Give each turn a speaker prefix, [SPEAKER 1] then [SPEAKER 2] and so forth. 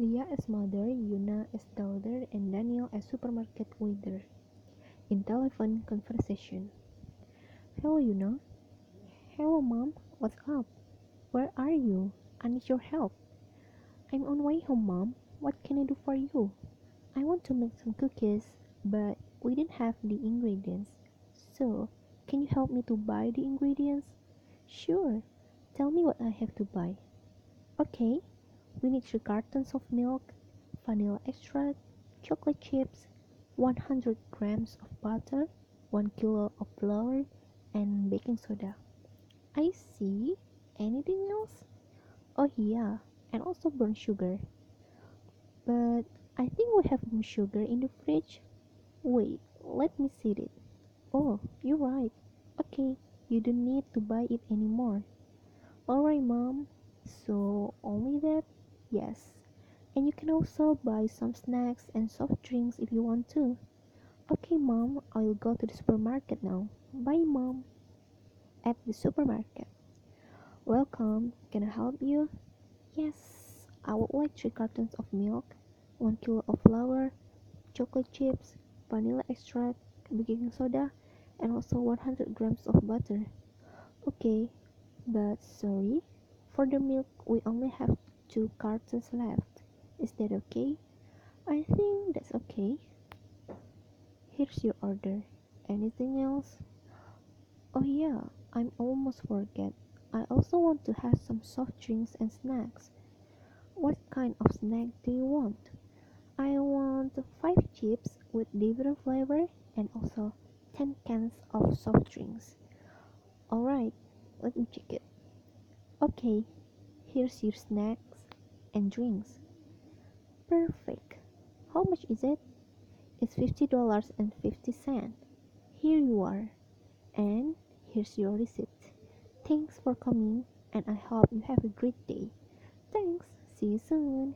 [SPEAKER 1] Leah as mother, Yuna as daughter, and Daniel as supermarket waiter. In telephone conversation. Hello, Yuna. Hello, mom. What's up? Where are you? I need your help. I'm on my way home, mom. What can I do for you? I want to make some cookies, but we didn't have the ingredients. So, can you help me to buy the ingredients? Sure. Tell me what I have to buy. Okay. We need 3 cartons of milk, vanilla extract, chocolate chips, 100 grams of butter, 1 kilo of flour, and baking soda. I see. Anything else? Oh yeah, and also burnt sugar. But I think we have more sugar in the fridge. Wait, let me see it. Oh, you're right. Okay, you don't need to buy it anymore. Alright, mom. So, only that? Yes. And you can also buy some snacks and soft drinks if you want to. Okay, mom, I'll go to the supermarket now. Bye, mom. At the supermarket. Welcome. Can I help you? Yes, I would like 3 cartons of milk, 1 kilo of flour, chocolate chips, vanilla extract, baking soda, and also 100 grams of butter. Okay, but sorry, for the milk we only have two cartons left. Is that okay? I think that's okay. Here's your order. Anything else? Oh yeah, I'm almost forget. I also want to have some soft drinks and snacks. What kind of snack do you want? I want 5 chips with different flavor and also 10 cans of soft drinks. Alright, let me check it. Okay, here's your snacks and drinks. Perfect. How much is it? It's $50.50. Here you are. And here's your receipt. Thanks for coming, and I hope you have a great day. Thanks. See you soon.